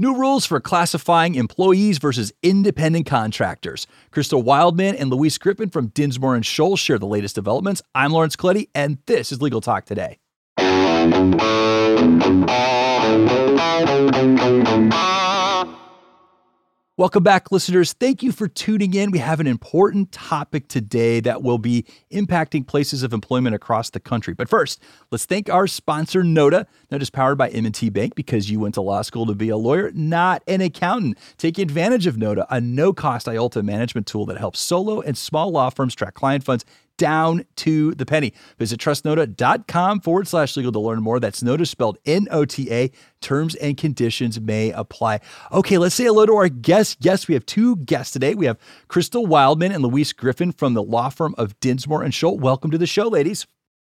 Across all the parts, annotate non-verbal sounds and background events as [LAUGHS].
New rules for classifying employees versus independent contractors. Crystal Wildman and Louise Griffin from Dinsmore and Shohl share the latest developments. I'm Laurence Colletti, and this is Legal Talk Today. Welcome back, listeners. Thank you for tuning in. We have an important topic today that will be impacting places of employment across the country. But first, let's thank our sponsor, Nota. Nota is powered by M&T Bank because you went to law school to be a lawyer, not an accountant. Take advantage of Nota, a no-cost IOLTA management tool that helps solo and small law firms track client funds down to the penny. Visit trustnota.com forward slash legal to learn more. That's Nota spelled N O T A. Terms and conditions may apply. Okay, let's say hello to our guests. Yes, we have two guests today. We have Crystal Wildman and Louise Griffin from the law firm of Dinsmore and Shohl. Welcome to the show, ladies.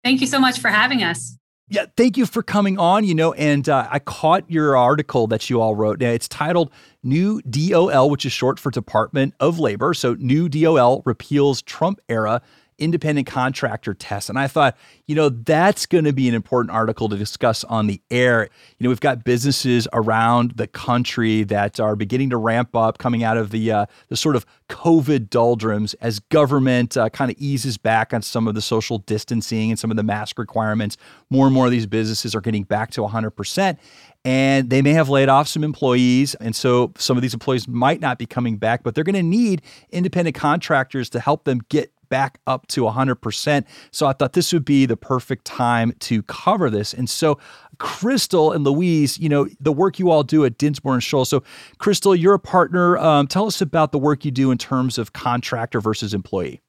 Thank you so much for having us. Yeah, thank you for coming on. You know, and uh, I caught your article that you all wrote. Now, it's titled New DOL, which is short for Department of Labor. So, New DOL repeals Trump era independent contractor test. And I thought, you know, that's going to be an important article to discuss on the air. You know, we've got businesses around the country that are beginning to ramp up coming out of the uh, the sort of COVID doldrums as government uh, kind of eases back on some of the social distancing and some of the mask requirements. More and more of these businesses are getting back to 100% and they may have laid off some employees. And so some of these employees might not be coming back, but they're going to need independent contractors to help them get back up to 100%. So I thought this would be the perfect time to cover this. And so, Crystal and Louise, you know, the work you all do at Dinsmore and Shohl. So, Crystal, you're a partner. Um, tell us about the work you do in terms of contractor versus employee.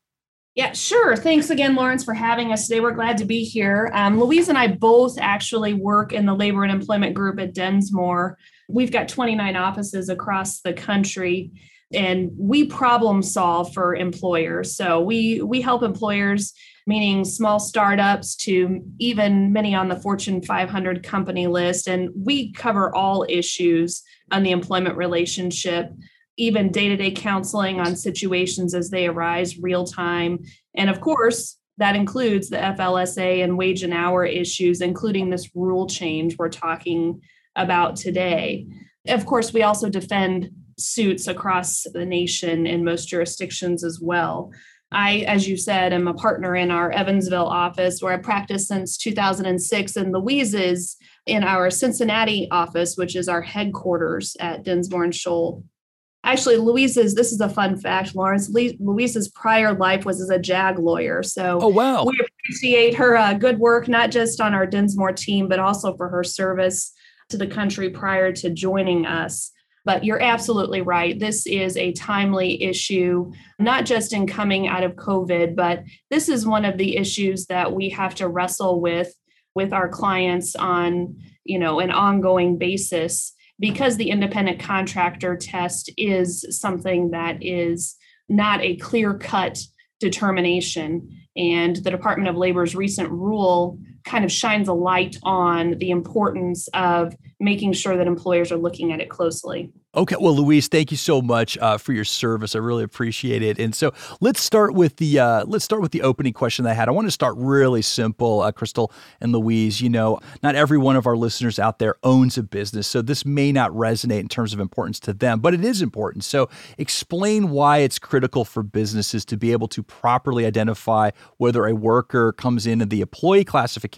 Yeah, sure. Thanks again, Laurence, for having us today. We're glad to be here. Um, Louise and I both actually work in the labor and employment group at Dinsmore. We've got 29 offices across the country and we problem solve for employers. So we we help employers meaning small startups to even many on the fortune 500 company list. And we cover all issues on the employment relationship even day-to-day counseling on situations as they arise real time. And of course that includes the FLSA and wage and hour issues including this rule change we're talking about today. Of course we also defend suits across the nation in most jurisdictions as well. I, as you said, am a partner in our Evansville office where I practiced since 2006, and Louise is in our Cincinnati office, which is our headquarters at Dinsmore and Shohl. Actually, Louise's, this is a fun fact, Laurence. Louise's prior life was as a JAG lawyer. So oh, wow. we appreciate her uh, good work, not just on our Dinsmore team, but also for her service to the country prior to joining us. But you're absolutely right. This is a timely issue, not just in coming out of COVID, but this is one of the issues that we have to wrestle with with our clients on, you know, an ongoing basis because the independent contractor test is something that is not a clear cut determination. And the Department of Labor's recent rule kind of shines a light on the importance of making sure that employers are looking at it closely. Okay, well, Louise, thank you so much uh, for your service. I really appreciate it. And so let's start with the uh, let's start with the opening question that I had. I want to start really simple, uh, Crystal and Louise. You know, not every one of our listeners out there owns a business, so this may not resonate in terms of importance to them, but it is important. So explain why it's critical for businesses to be able to properly identify whether a worker comes in the employee classification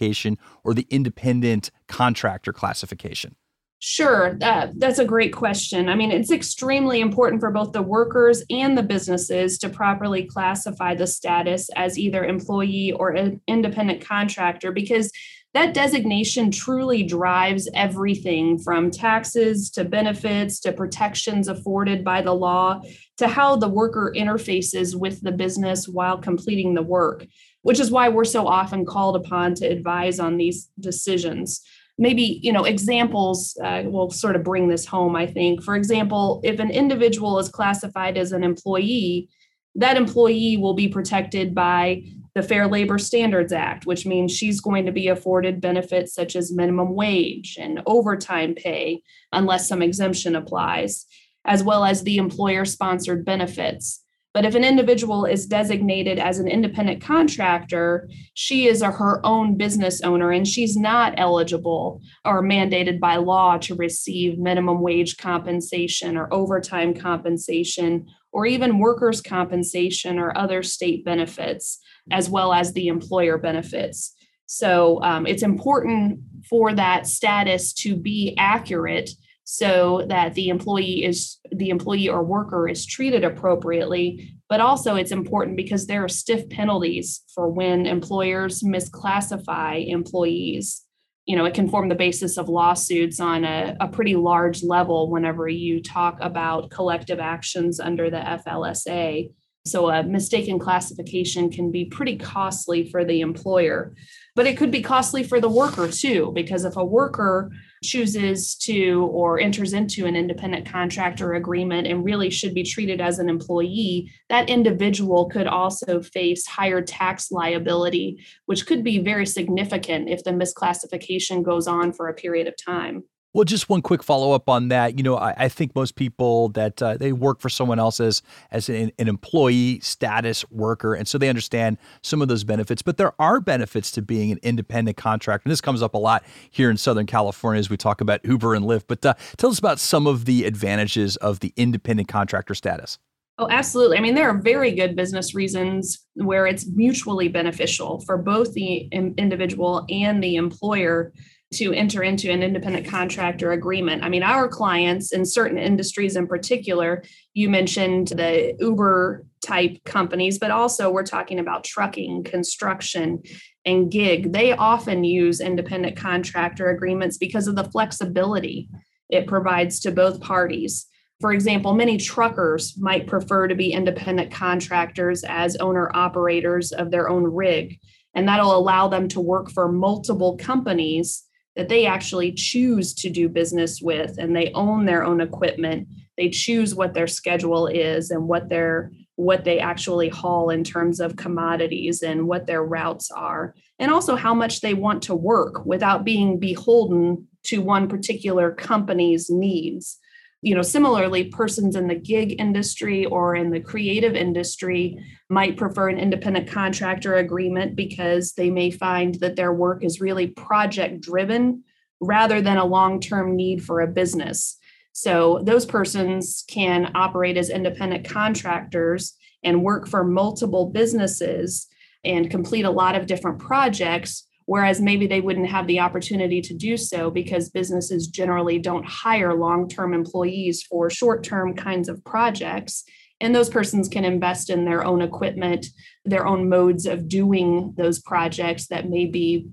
or the independent contractor classification. Sure, uh, that's a great question. I mean, it's extremely important for both the workers and the businesses to properly classify the status as either employee or an independent contractor because that designation truly drives everything from taxes to benefits to protections afforded by the law to how the worker interfaces with the business while completing the work, which is why we're so often called upon to advise on these decisions. Maybe you know examples uh, will sort of bring this home i think. For example if an individual is classified as an employee that employee will be protected by the fair labor standards act which means she's going to be afforded benefits such as minimum wage and overtime pay unless some exemption applies as well as the employer sponsored benefits But if an individual is designated as an independent contractor, she is a, her own business owner and she's not eligible or mandated by law to receive minimum wage compensation or overtime compensation or even workers' compensation or other state benefits, as well as the employer benefits. So um, it's important for that status to be accurate so that the employee is the employee or worker is treated appropriately but also it's important because there are stiff penalties for when employers misclassify employees. You know it can form the basis of lawsuits on a, a pretty large level whenever you talk about collective actions under the flsa so a mistaken classification can be pretty costly for the employer but it could be costly for the worker too because if a worker chooses to or enters into an independent contractor agreement and really should be treated as an employee, that individual could also face higher tax liability, which could be very significant if the misclassification goes on for a period of time. Well, just one quick follow up on that. You know, I, I think most people that uh, they work for someone else as as an, an, employee status worker, and so they understand some of those benefits. But there are benefits to being an independent contractor, and this comes up a lot here in Southern California as we talk about Uber and Lyft. But uh, tell us about some of the advantages of the independent contractor status. Oh, absolutely. I mean, there are very good business reasons where it's mutually beneficial for both the individual and the employer to enter into an independent contractor agreement. I mean, our clients in certain industries in particular, you mentioned the Uber type companies, but also we're talking about trucking, construction, and gig. They often use independent contractor agreements because of the flexibility it provides to both parties. For example, many truckers might prefer to be independent contractors as owner operators of their own rig, and that'll allow them to work for multiple companies that they actually choose to do business with and they own their own equipment. They choose what their schedule is and what their what they actually haul in terms of commodities and what their routes are and also how much they want to work without being beholden to one particular company's needs you know similarly persons in the gig industry or in the creative industry might prefer an independent contractor agreement because they may find that their work is really project driven rather than a long-term need for a business. So those persons can operate as independent contractors and work for multiple businesses and complete a lot of different projects whereas maybe they wouldn't have the opportunity to do so because businesses generally don't hire long term employees for short term kinds of projects. And those persons can invest in their own equipment, their own modes of doing those projects that maybe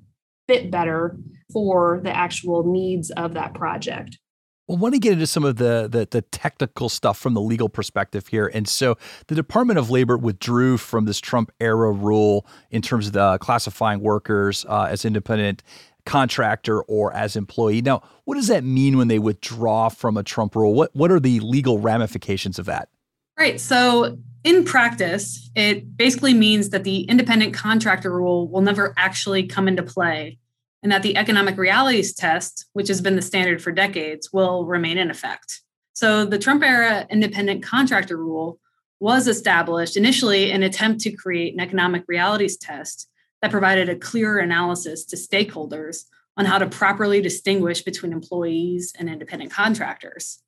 fit better for the actual needs of that project. Well, I want to get into some of the, the, the technical stuff from the legal perspective here. And so, the Department of Labor withdrew from this Trump era rule in terms of the classifying workers uh, as independent contractor or as employee. Now, what does that mean when they withdraw from a Trump rule? What what are the legal ramifications of that? Right. So, in practice, it basically means that the independent contractor rule will never actually come into play and that the economic realities test, which has been the standard for decades, will remain in effect. So the Trump era independent contractor rule was established initially in an attempt to create an economic realities test that provided a clearer analysis to stakeholders on how to properly distinguish between employees and independent contractors.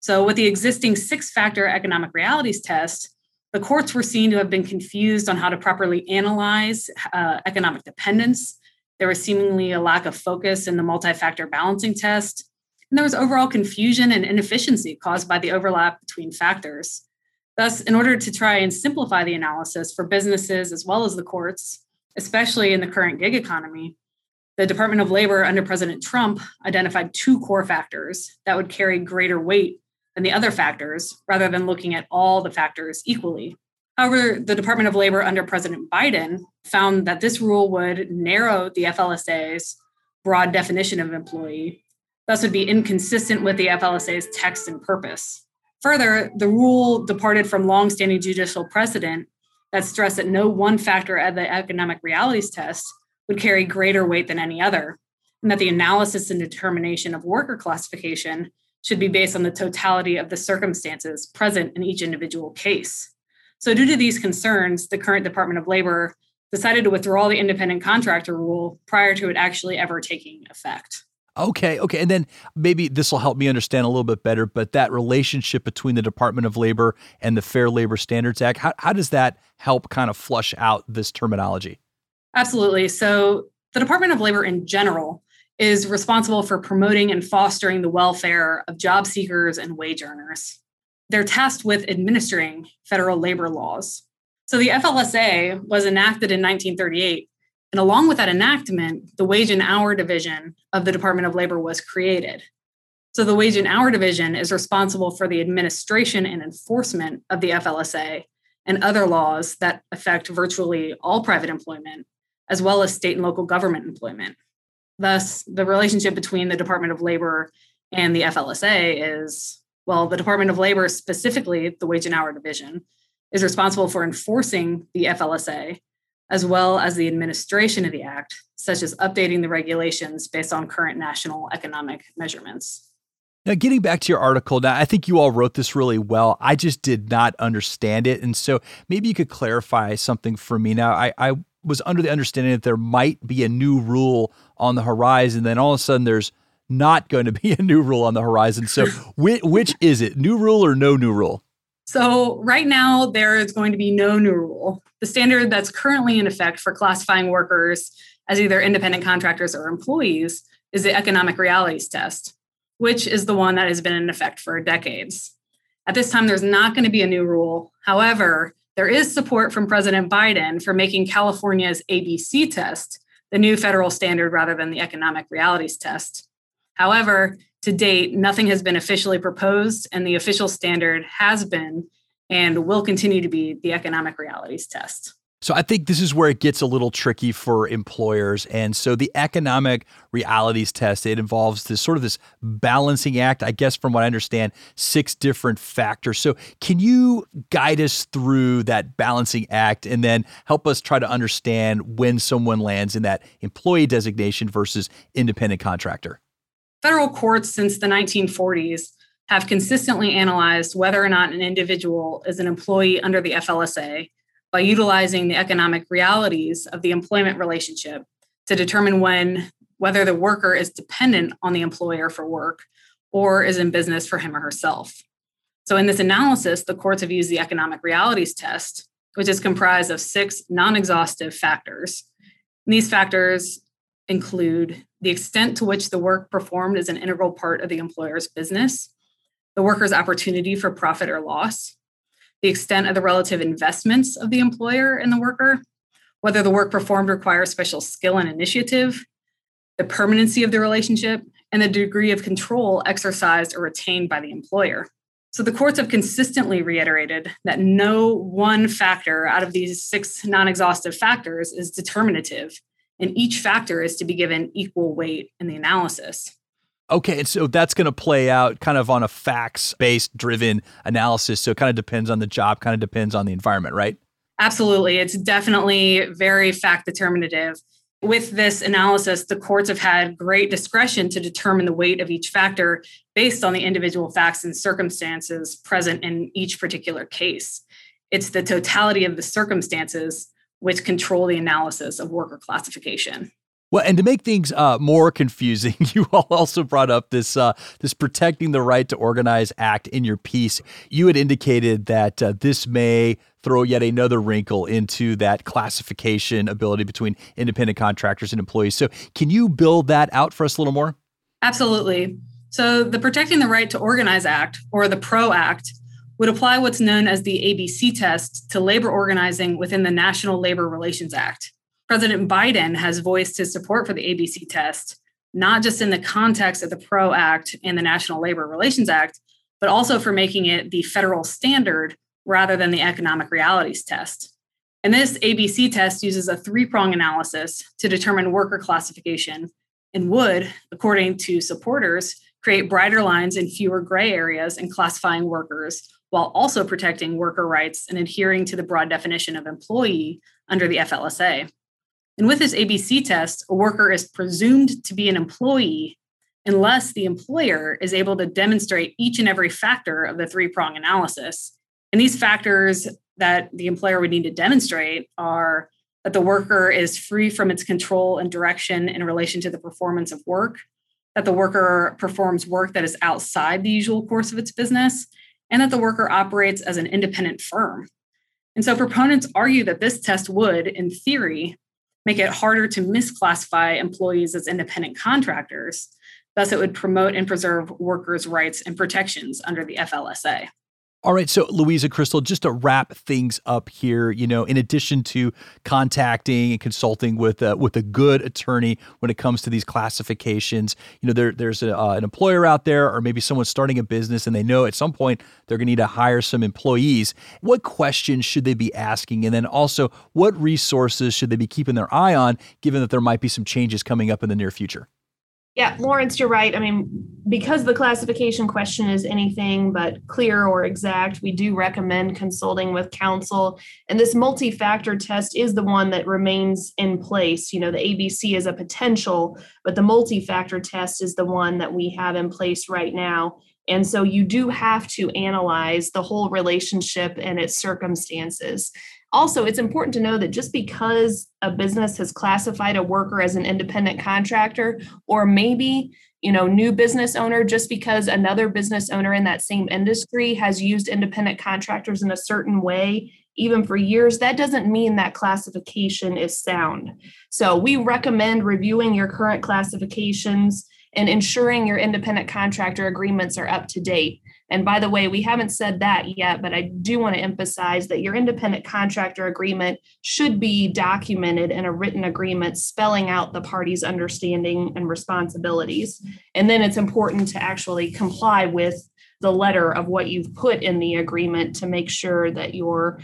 So, with the existing six factor economic realities test, the courts were seen to have been confused on how to properly analyze uh, economic dependence there was seemingly a lack of focus in the multi factor balancing test. And there was overall confusion and inefficiency caused by the overlap between factors. Thus, in order to try and simplify the analysis for businesses as well as the courts, especially in the current gig economy, the Department of Labor under President Trump identified two core factors that would carry greater weight than the other factors rather than looking at all the factors equally. However, the Department of Labor under President Biden found that this rule would narrow the FLSA's broad definition of employee, thus, would be inconsistent with the FLSA's text and purpose. Further, the rule departed from longstanding judicial precedent that stressed that no one factor of the economic realities test would carry greater weight than any other, and that the analysis and determination of worker classification should be based on the totality of the circumstances present in each individual case. So, due to these concerns, the current Department of Labor decided to withdraw the independent contractor rule prior to it actually ever taking effect. Okay, okay. And then maybe this will help me understand a little bit better, but that relationship between the Department of Labor and the Fair Labor Standards Act, how, how does that help kind of flush out this terminology? Absolutely. So, the Department of Labor in general is responsible for promoting and fostering the welfare of job seekers and wage earners. They're tasked with administering federal labor laws. So the FLSA was enacted in 1938. And along with that enactment, the Wage and Hour Division of the Department of Labor was created. So the Wage and Hour Division is responsible for the administration and enforcement of the FLSA and other laws that affect virtually all private employment, as well as state and local government employment. Thus, the relationship between the Department of Labor and the FLSA is well, the Department of Labor, specifically the Wage and Hour Division, is responsible for enforcing the FLSA as well as the administration of the Act, such as updating the regulations based on current national economic measurements. Now, getting back to your article, now I think you all wrote this really well. I just did not understand it. And so maybe you could clarify something for me. Now, I, I was under the understanding that there might be a new rule on the horizon. Then all of a sudden, there's not going to be a new rule on the horizon. So, which, which is it, new rule or no new rule? So, right now, there is going to be no new rule. The standard that's currently in effect for classifying workers as either independent contractors or employees is the economic realities test, which is the one that has been in effect for decades. At this time, there's not going to be a new rule. However, there is support from President Biden for making California's ABC test the new federal standard rather than the economic realities test. However, to date, nothing has been officially proposed, and the official standard has been and will continue to be the economic realities test. So I think this is where it gets a little tricky for employers. And so the economic realities test, it involves this sort of this balancing act, I guess from what I understand, six different factors. So can you guide us through that balancing act and then help us try to understand when someone lands in that employee designation versus independent contractor? Federal courts since the 1940s have consistently analyzed whether or not an individual is an employee under the FLSA by utilizing the economic realities of the employment relationship to determine when whether the worker is dependent on the employer for work or is in business for him or herself. So in this analysis, the courts have used the economic realities test, which is comprised of six non-exhaustive factors. And these factors include the extent to which the work performed is an integral part of the employer's business, the worker's opportunity for profit or loss, the extent of the relative investments of the employer in the worker, whether the work performed requires special skill and initiative, the permanency of the relationship, and the degree of control exercised or retained by the employer. So the courts have consistently reiterated that no one factor out of these six non exhaustive factors is determinative and each factor is to be given equal weight in the analysis. Okay, and so that's going to play out kind of on a facts based driven analysis. So it kind of depends on the job, kind of depends on the environment, right? Absolutely. It's definitely very fact determinative. With this analysis, the courts have had great discretion to determine the weight of each factor based on the individual facts and circumstances present in each particular case. It's the totality of the circumstances which control the analysis of worker classification. Well, and to make things uh, more confusing, [LAUGHS] you all also brought up this uh, this protecting the right to organize act in your piece. You had indicated that uh, this may throw yet another wrinkle into that classification ability between independent contractors and employees. So, can you build that out for us a little more? Absolutely. So, the Protecting the Right to Organize Act, or the PRO Act, would apply what's known as the ABC test to labor organizing within the National Labor Relations Act. President Biden has voiced his support for the ABC test, not just in the context of the PRO Act and the National Labor Relations Act, but also for making it the federal standard rather than the economic realities test. And this ABC test uses a three prong analysis to determine worker classification and would, according to supporters, create brighter lines and fewer gray areas in classifying workers while also protecting worker rights and adhering to the broad definition of employee under the FLSA. And with this ABC test, a worker is presumed to be an employee unless the employer is able to demonstrate each and every factor of the three prong analysis. And these factors that the employer would need to demonstrate are that the worker is free from its control and direction in relation to the performance of work, that the worker performs work that is outside the usual course of its business, and that the worker operates as an independent firm. And so proponents argue that this test would, in theory, make it harder to misclassify employees as independent contractors. Thus, it would promote and preserve workers' rights and protections under the FLSA. All right, so Louisa Crystal, just to wrap things up here, you know, in addition to contacting and consulting with a, with a good attorney when it comes to these classifications, you know, there, there's a, uh, an employer out there, or maybe someone starting a business, and they know at some point they're going to need to hire some employees. What questions should they be asking, and then also what resources should they be keeping their eye on, given that there might be some changes coming up in the near future? Yeah, Laurence, you're right. I mean, because the classification question is anything but clear or exact, we do recommend consulting with counsel. And this multi factor test is the one that remains in place. You know, the ABC is a potential, but the multi factor test is the one that we have in place right now. And so you do have to analyze the whole relationship and its circumstances also it's important to know that just because a business has classified a worker as an independent contractor or maybe you know new business owner just because another business owner in that same industry has used independent contractors in a certain way even for years that doesn't mean that classification is sound. So we recommend reviewing your current classifications and ensuring your independent contractor agreements are up to date and by the way, we haven't said that yet, but I do want to emphasize that your independent contractor agreement should be documented in a written agreement spelling out the parties' understanding and responsibilities. And then it's important to actually comply with the letter of what you've put in the agreement to make sure that you're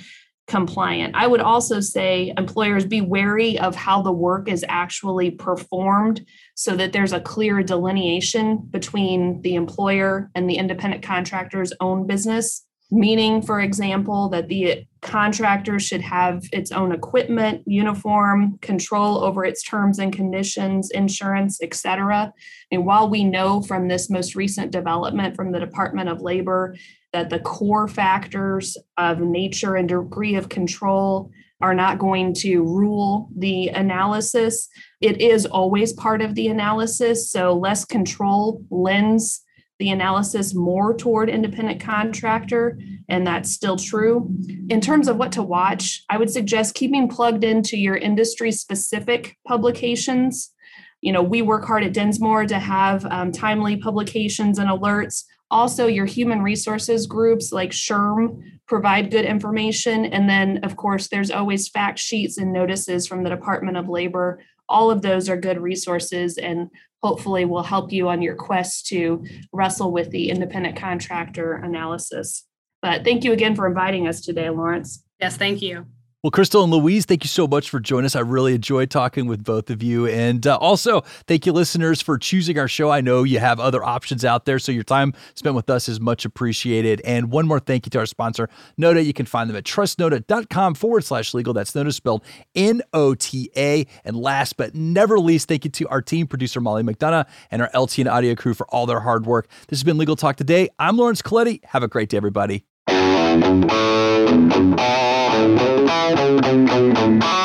compliant. I would also say employers be wary of how the work is actually performed so that there's a clear delineation between the employer and the independent contractor's own business. Meaning, for example, that the contractor should have its own equipment, uniform, control over its terms and conditions, insurance, etc. And while we know from this most recent development from the Department of Labor that the core factors of nature and degree of control are not going to rule the analysis. It is always part of the analysis. So, less control lends the analysis more toward independent contractor, and that's still true. In terms of what to watch, I would suggest keeping plugged into your industry specific publications. You know, we work hard at Dinsmore to have um, timely publications and alerts also, your human resources groups like SHRM provide good information. And then, of course, there's always fact sheets and notices from the Department of Labor. All of those are good resources and hopefully will help you on your quest to wrestle with the independent contractor analysis. But thank you again for inviting us today, Laurence. Yes, thank you. Well, Crystal and Louise, thank you so much for joining us. I really enjoyed talking with both of you. And uh, also, thank you, listeners, for choosing our show. I know you have other options out there, so your time spent with us is much appreciated. And one more thank you to our sponsor, Nota. You can find them at trustnota.com forward slash legal. That's Nota spelled N O T A. And last but never least, thank you to our team, producer Molly McDonough, and our LT and audio crew for all their hard work. This has been Legal Talk Today. I'm Laurence Colletti. Have a great day, everybody. Thank you.